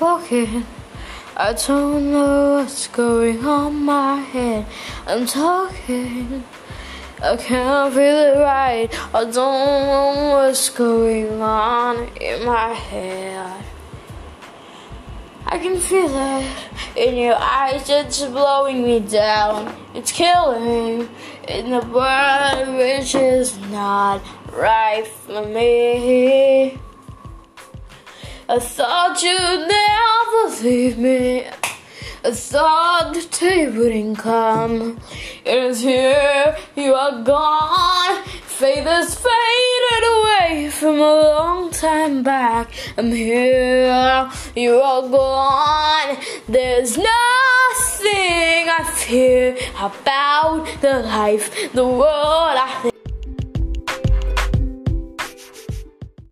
walking. I don't know what's going on my head. I'm talking. I can't feel it right. I don't know what's going on in my head. I can feel it in your eyes, it's blowing me down. It's killing in the world, which is not right for me. I thought you'd never leave me. I thought the day wouldn't come. It is here, you are gone. Faith has faded away from a long time back. I'm here, you are gone. There's nothing I fear about the life, the world I.